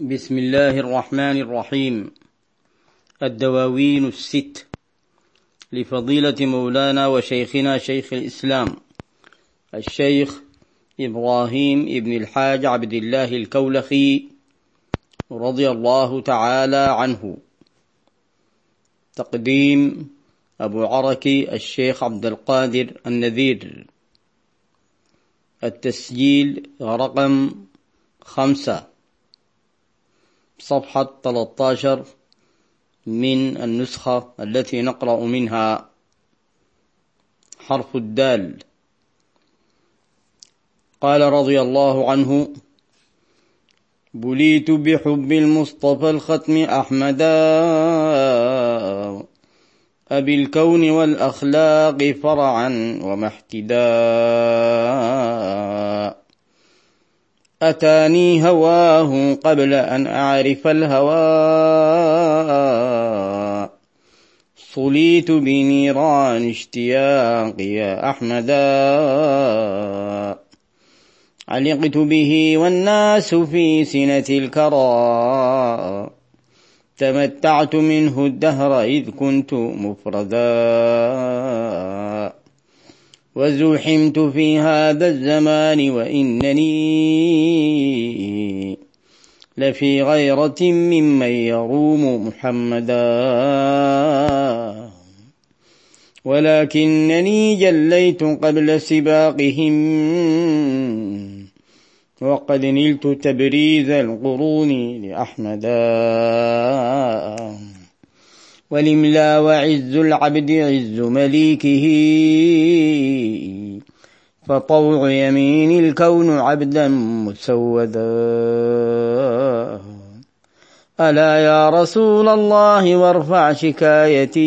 بسم الله الرحمن الرحيم. الدواوين الست. لفضيلة مولانا وشيخنا شيخ الإسلام الشيخ إبراهيم ابن الحاج عبد الله الكولخي رضي الله تعالى عنه. تقديم أبو عركي الشيخ عبد القادر النذير. التسجيل رقم خمسة. صفحة 13 من النسخة التي نقرأ منها. حرف الدال. قال رضي الله عنه بليت بحب المصطفى الختم أحمدا أبي الكون والأخلاق فرعا ومحتدا أتاني هواه قبل أن أعرف الهوى. صليت بنيران اشتياقي أحمدا علقت به والناس في سنة الكرى. تمتعت منه الدهر إذ كنت مفردا. وزحمت في هذا الزمان وإنني لفي غيرة ممن يروم محمدا. ولكنني جليت قبل سباقهم وقد نلت تبريز القرون لأحمدا. والإملا وعز العبد عز مليكه. فطوع يمين الكون عبدا مسودا. ألا يا رسول الله وارفع شكايتي.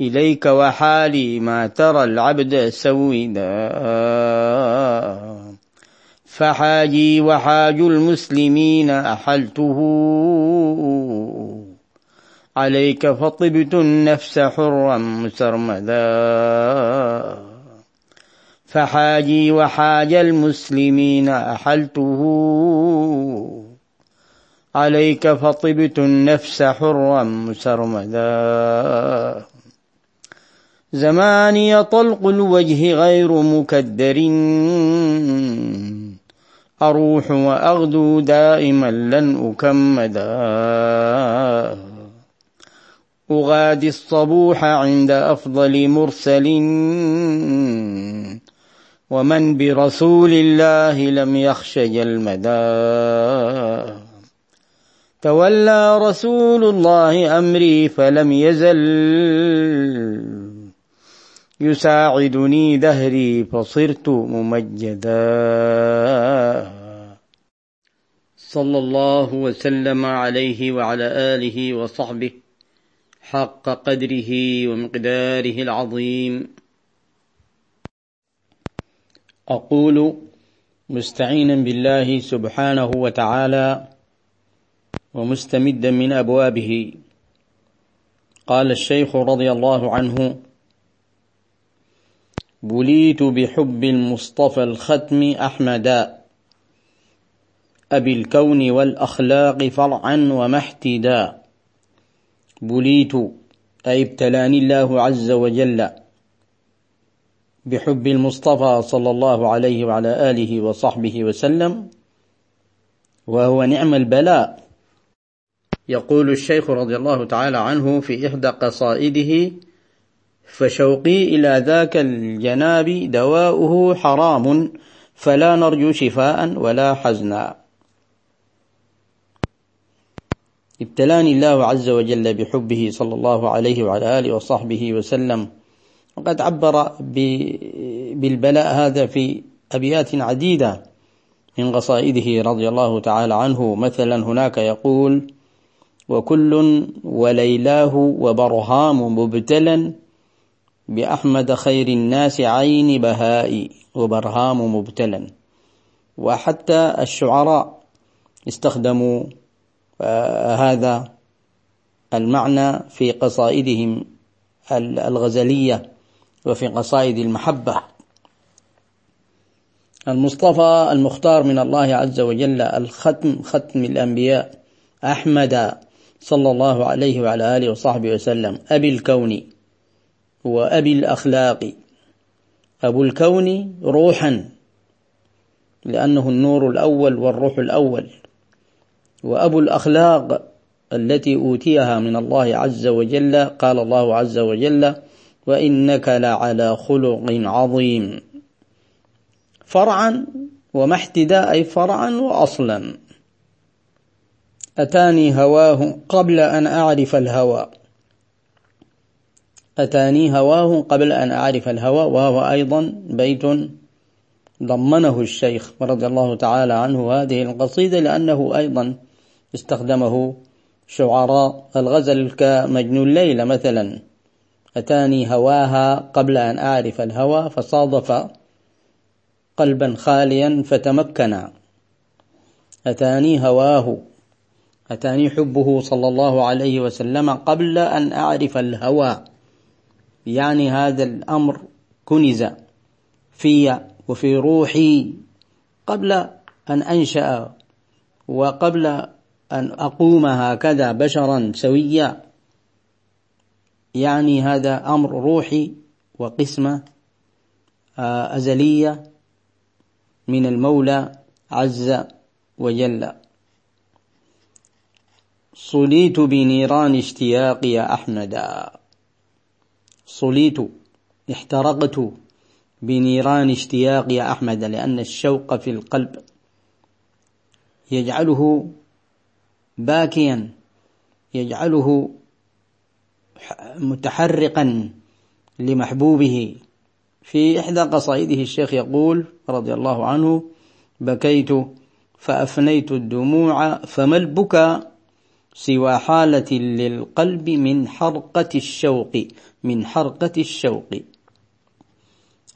إليك وحالي ما ترى العبد سودا فحاجي وحاج المسلمين أحلته. عليك فطبت النفس حرا مسرمدا. فحاجي وحاج المسلمين أحلته. عليك فطبت النفس حرا مسرمدا. زماني طلق الوجه غير مكدر. أروح وأغدو دائما لن أكمدا. أغادي الصبوح عند أفضل مرسل. ومن برسول الله لم يخش جلمدا تولى رسول الله أمري فلم يزل. يساعدني دهري فصرت ممجدا. صلى الله وسلم عليه وعلى آله وصحبه حق قدره ومقداره العظيم. أقول مستعينا بالله سبحانه وتعالى ومستمدا من أبوابه. قال الشيخ رضي الله عنه بليت بحب المصطفى الختم أحمدا أبي الكون والأخلاق فرعا ومحتدا بليت أي ابتلاني الله عز وجل. بحب المصطفى صلى الله عليه وعلى آله وصحبه وسلم. وهو نعم البلاء. يقول الشيخ رضي الله تعالى عنه في إحدى قصائده فشوقي إلى ذاك الجناب دواؤه حرام فلا نرجو شفاء ولا حزنا. ابتلاني الله عز وجل بحبه صلى الله عليه وعلى آله وصحبه وسلم. وقد عبر بالبلاء هذا في أبيات عديدة من قصائده رضي الله تعالى عنه. مثلا هناك يقول وكل وليلاه وبرهام مبتلا بأحمد خير الناس عين بهائي وبرهام مبتلا وحتى الشعراء استخدموا هذا المعنى في قصائدهم الغزلية وفي قصائد المحبة. المصطفى المختار من الله عز وجل الختم ختم الأنبياء أحمد صلى الله عليه وعلى آله وصحبه وسلم أبي الكون. وأبي الأخلاق. أبو الكون روحا لأنه النور الأول والروح الأول. وأبو الأخلاق التي أوتيها من الله عز وجل قال الله عز وجل وإنك لعلى خلق عظيم. فرعا وما احتداء أي فرعا وأصلا. أتاني هواه قبل أن أعرف الهوى. أتاني هواه قبل أن أعرف الهوى وهو أيضا بيت ضمنه الشيخ رضي الله تعالى عنه هذه القصيدة لأنه أيضا استخدمه شعراء الغزل كمجنون ليلى مثلا. أتاني هواها قبل أن أعرف الهوى فصادف قلبا خاليا فتمكنا أتاني هواه أتاني حبه صلى الله عليه وسلم قبل أن أعرف الهوى. يعني هذا الأمر كنز في وفي روحي قبل أن أنشأ وقبل أن أقوم هكذا بشرا سويا. يعني هذا أمر روحي وقسمة آه، أزلية من المولى عز وجل. صليت بنيران اشتياقي أحمدا صليت احترقت بنيران اشتياقي أحمد لأن الشوق في القلب يجعله باكيا يجعله متحرقا لمحبوبه. في إحدى قصائده الشيخ يقول رضي الله عنه بكيت فأفنيت الدموع فما البكى سوى حالة للقلب من حرقة الشوق من حرقة الشوق.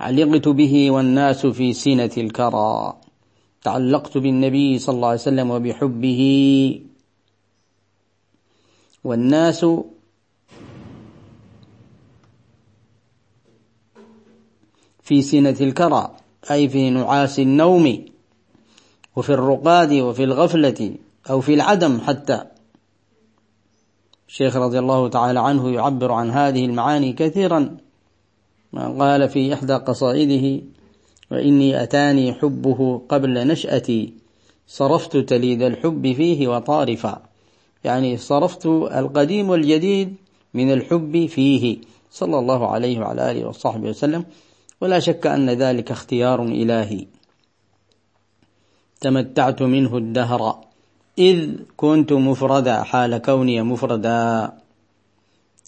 علقت به والناس في سنة الكرى؟ تعلقت بالنبي صلى الله عليه وسلم وبحبه. والناس في سنة الكرى أي في نعاس النوم وفي الرقاد وفي الغفلة أو في العدم حتى. الشيخ رضي الله تعالى عنه يعبر عن هذه المعاني كثيرا. قال في إحدى قصائده وإني أتاني حبه قبل نشأتي صرفت تليد الحب فيه وطارفا. يعني صرفت القديم والجديد من الحب فيه صلى الله عليه وعلى آله وصحبه وسلم. ولا شك أن ذلك اختيار إلهي. تمتعت منه الدهر. إذ كنت مفردا حال كوني مفردا.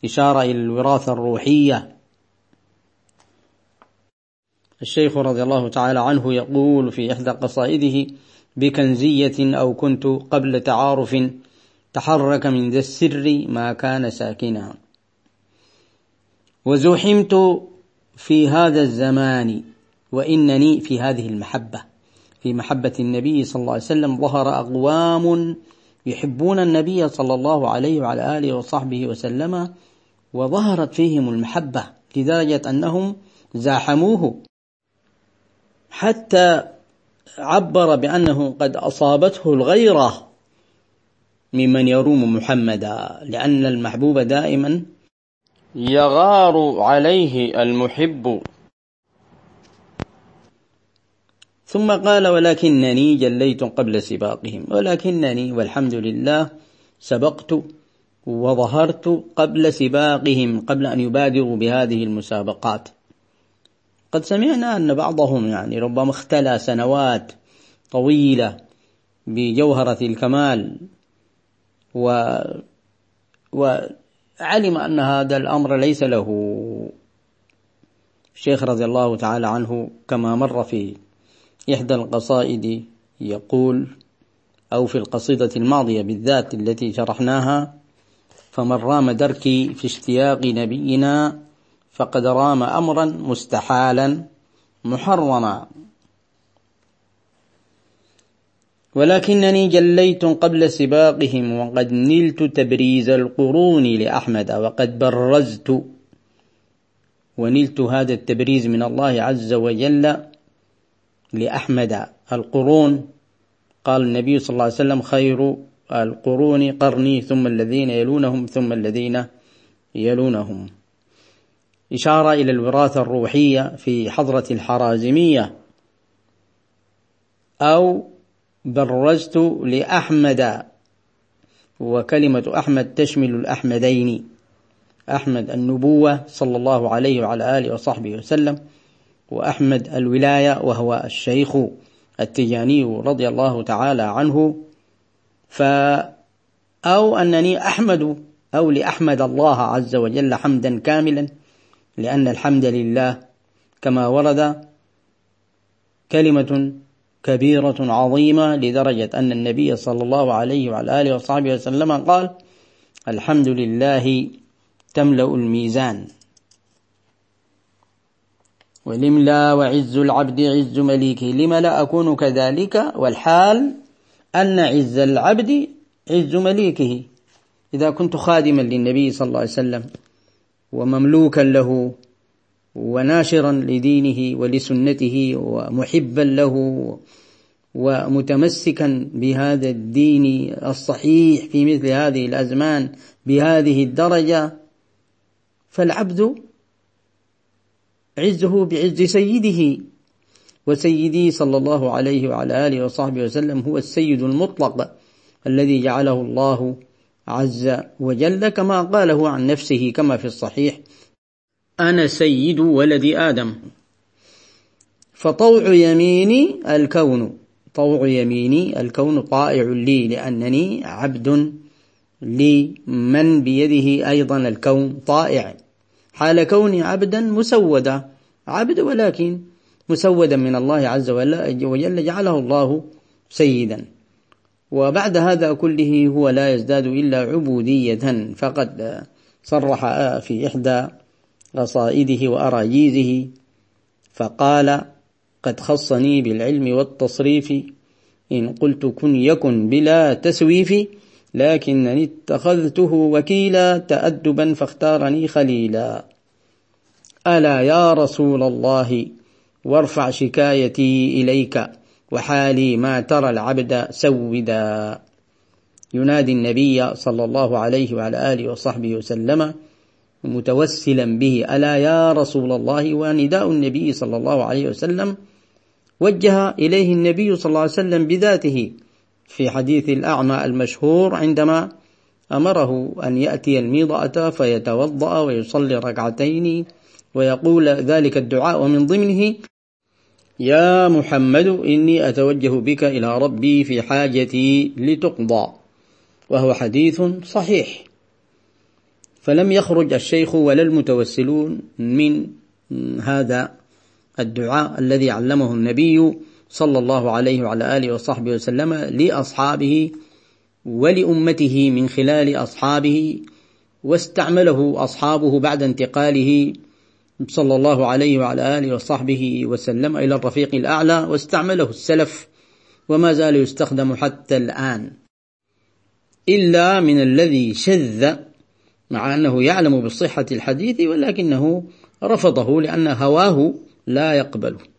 إشارة إلى الوراثة الروحية. الشيخ رضي الله تعالى عنه يقول في إحدى قصائده بكنزية أو كنت قبل تعارف تحرك من ذا السر ما كان ساكنا. وزحمت في هذا الزمان وإنني في هذه المحبة. في محبة النبي صلى الله عليه وسلم ظهر أقوام يحبون النبي صلى الله عليه وعلى آله وصحبه وسلم وظهرت فيهم المحبة لدرجة أنهم زاحموه. حتى عبر بأنه قد أصابته الغيرة ممن يروم محمدا لأن المحبوب دائما يغار عليه المحب. ثم قال ولكنني جليت قبل سباقهم. ولكنني والحمد لله سبقت وظهرت قبل سباقهم قبل أن يبادروا بهذه المسابقات. قد سمعنا أن بعضهم يعني ربما اختلى سنوات طويلة بجوهرة الكمال و وعلم أن هذا الأمر ليس له. الشيخ رضي الله تعالى عنه كما مر في إحدى القصائد يقول أو في القصيدة الماضية بالذات التي شرحناها فمن رام دركي في اشتياق نبينا فقد رام أمرا مستحالا محرما. ولكنني جليت قبل سباقهم وقد نلت تبريز القرون لأحمد وقد برزت ونلت هذا التبريز من الله عز وجل لأحمد القرون. قال النبي صلى الله عليه وسلم خير القرون قرني ثم الذين يلونهم ثم الذين يلونهم. إشارة إلى الوراثة الروحية في حضرة الحرازمية. أو برزت لأحمد وكلمة أحمد تشمل الأحمدين. أحمد النبوة صلى الله عليه وعلى آله وصحبه وسلم. وأحمد الولاية وهو الشيخ التجاني رضي الله تعالى عنه. ف أو أنني أحمد أو لأحمد الله عز وجل حمدا كاملا لأن الحمد لله كما ورد كلمة كبيرة عظيمة لدرجة أن النبي صلى الله عليه وعلى آله وصحبه وسلم قال الحمد لله تملأ الميزان. ولملا وعز العبد عز مليكه لم لا أكون كذلك؟ والحال أن عز العبد عز مليكه. إذا كنت خادما للنبي صلى الله عليه وسلم ومملوكا له وناشرا لدينه ولسنته ومحبا له ومتمسكا بهذا الدين الصحيح في مثل هذه الأزمان بهذه الدرجة فالعبد عزه بعز سيده وسيدي صلى الله عليه وعلى آله وصحبه وسلم هو السيد المطلق الذي جعله الله عز وجل كما قاله عن نفسه كما في الصحيح أنا سيد ولد آدم. فطوع يميني الكون طوع يميني الكون طائع لي لأنني عبد لمن بيده أيضا الكون طائع. حال كوني عبدا مسودا. عبد ولكن مسودا من الله عز وجل جعله الله سيدا. وبعد هذا كله هو لا يزداد إلا عبودية. فقد صرح في إحدى قصائده وأراجيزه فقال قد خصني بالعلم والتصريف إن قلت كن يكن بلا تسويف لكنني اتخذته وكيلا تأدبا فاختارني خليلا. ألا يا رسول الله وارفع شكايتي إليك وحالي ما ترى العبد سودا. ينادي النبي صلى الله عليه وعلى آله وصحبه وسلم متوسلا به ألا يا رسول الله ونداء النبي صلى الله عليه وسلم. وجه إليه النبي صلى الله عليه وسلم بذاته في حديث الأعمى المشهور عندما أمره أن يأتي الميضأة فيتوضأ ويصلي ركعتين ويقول ذلك الدعاء ومن ضمنه يا محمد إني أتوجه بك إلى ربي في حاجتي لتقضى وهو حديث صحيح. فلم يخرج الشيخ ولا المتوسلون من هذا الدعاء الذي علمه النبي صلى الله عليه وعلى آله وصحبه وسلم لأصحابه ولأمته من خلال أصحابه واستعمله أصحابه بعد انتقاله صلى الله عليه وعلى آله وصحبه وسلم إلى الرفيق الأعلى واستعمله السلف وما زال يستخدم حتى الآن. إلا من الذي شذ مع أنه يعلم بصحة الحديث ولكنه رفضه لأن هواه لا يقبله.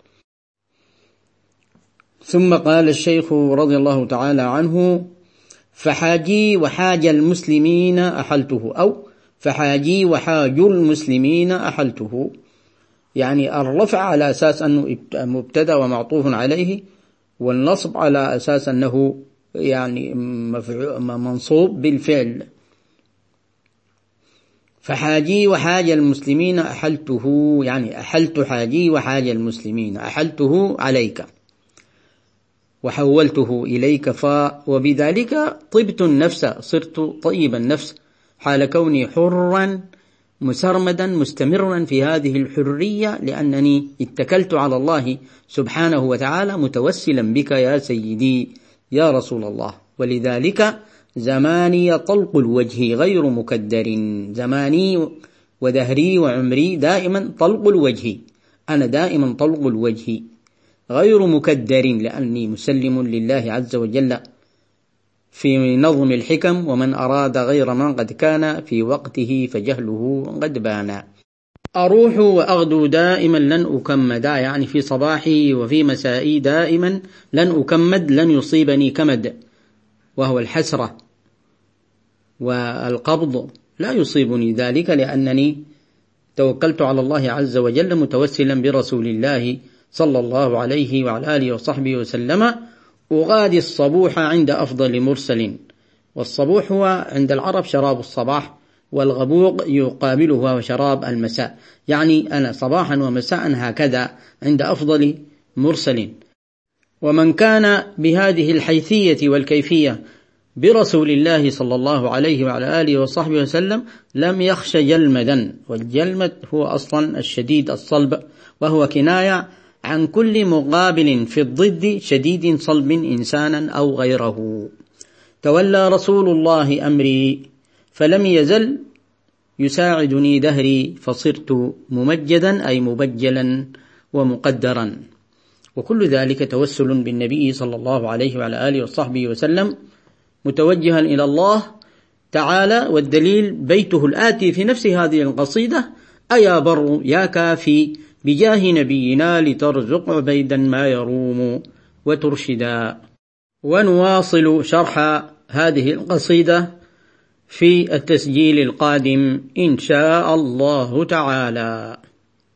ثم قال الشيخ رضي الله تعالى عنه فحاجي وحاج المسلمين أحلته. أو فحاجي وحاج المسلمين أحلته. يعني الرفع على أساس أنه مبتدأ ومعطوف عليه والنصب على أساس أنه يعني منصوب بالفعل. فحاجي وحاج المسلمين أحلته. يعني أحلت حاجي وحاج المسلمين أحلته عليك. وحولته إليك ف وبذلك طبت النفس صرت طيب النفس. حال كوني حرا مسرمدا مستمرا في هذه الحرية لأنني اتكلت على الله سبحانه وتعالى متوسلا بك يا سيدي يا رسول الله. ولذلك زماني طلق الوجه غير مكدر. زماني ودهري وعمري دائما طلق الوجه. أنا دائما طلق الوجه. غير مكدر لأني مسلم لله عز وجل في نظم الحكم ومن أراد غير من قد كان في وقته فجهله قد بان. أروح وأغدو دائما لن أكمد يعني في صباحي وفي مسائي دائما لن أكمد لن يصيبني كمد وهو الحسرة والقبض. لا يصيبني ذلك لأنني توكلت على الله عز وجل متوسلا برسول الله صلى الله عليه وعلى آله وصحبه وسلم أغادي الصبوح عند أفضل مرسل. والصبوح هو عند العرب شراب الصباح والغبوق يقابله هو شراب المساء. يعني أنا صباحا ومساء هكذا عند أفضل مرسل. ومن كان بهذه الحيثية والكيفية برسول الله صلى الله عليه وعلى آله وصحبه وسلم لم يخش جلمدا. والجلمد هو أصلا الشديد الصلب وهو كناية عن كل مقابل في الضد شديد صلب إنسانا أو غيره. تولى رسول الله أمري فلم يزل يساعدني دهري فصرت ممجدا أي مبجلا ومقدرا. وكل ذلك توسل بالنبي صلى الله عليه وعلى آله وصحبه وسلم متوجها إلى الله تعالى والدليل بيته الآتي في نفس هذه القصيدة أيا بر يا كافي بجاه نبينا لترزق عبيدا ما يروم وترشدا. ونواصل شرح هذه القصيدة في التسجيل القادم إن شاء الله تعالى.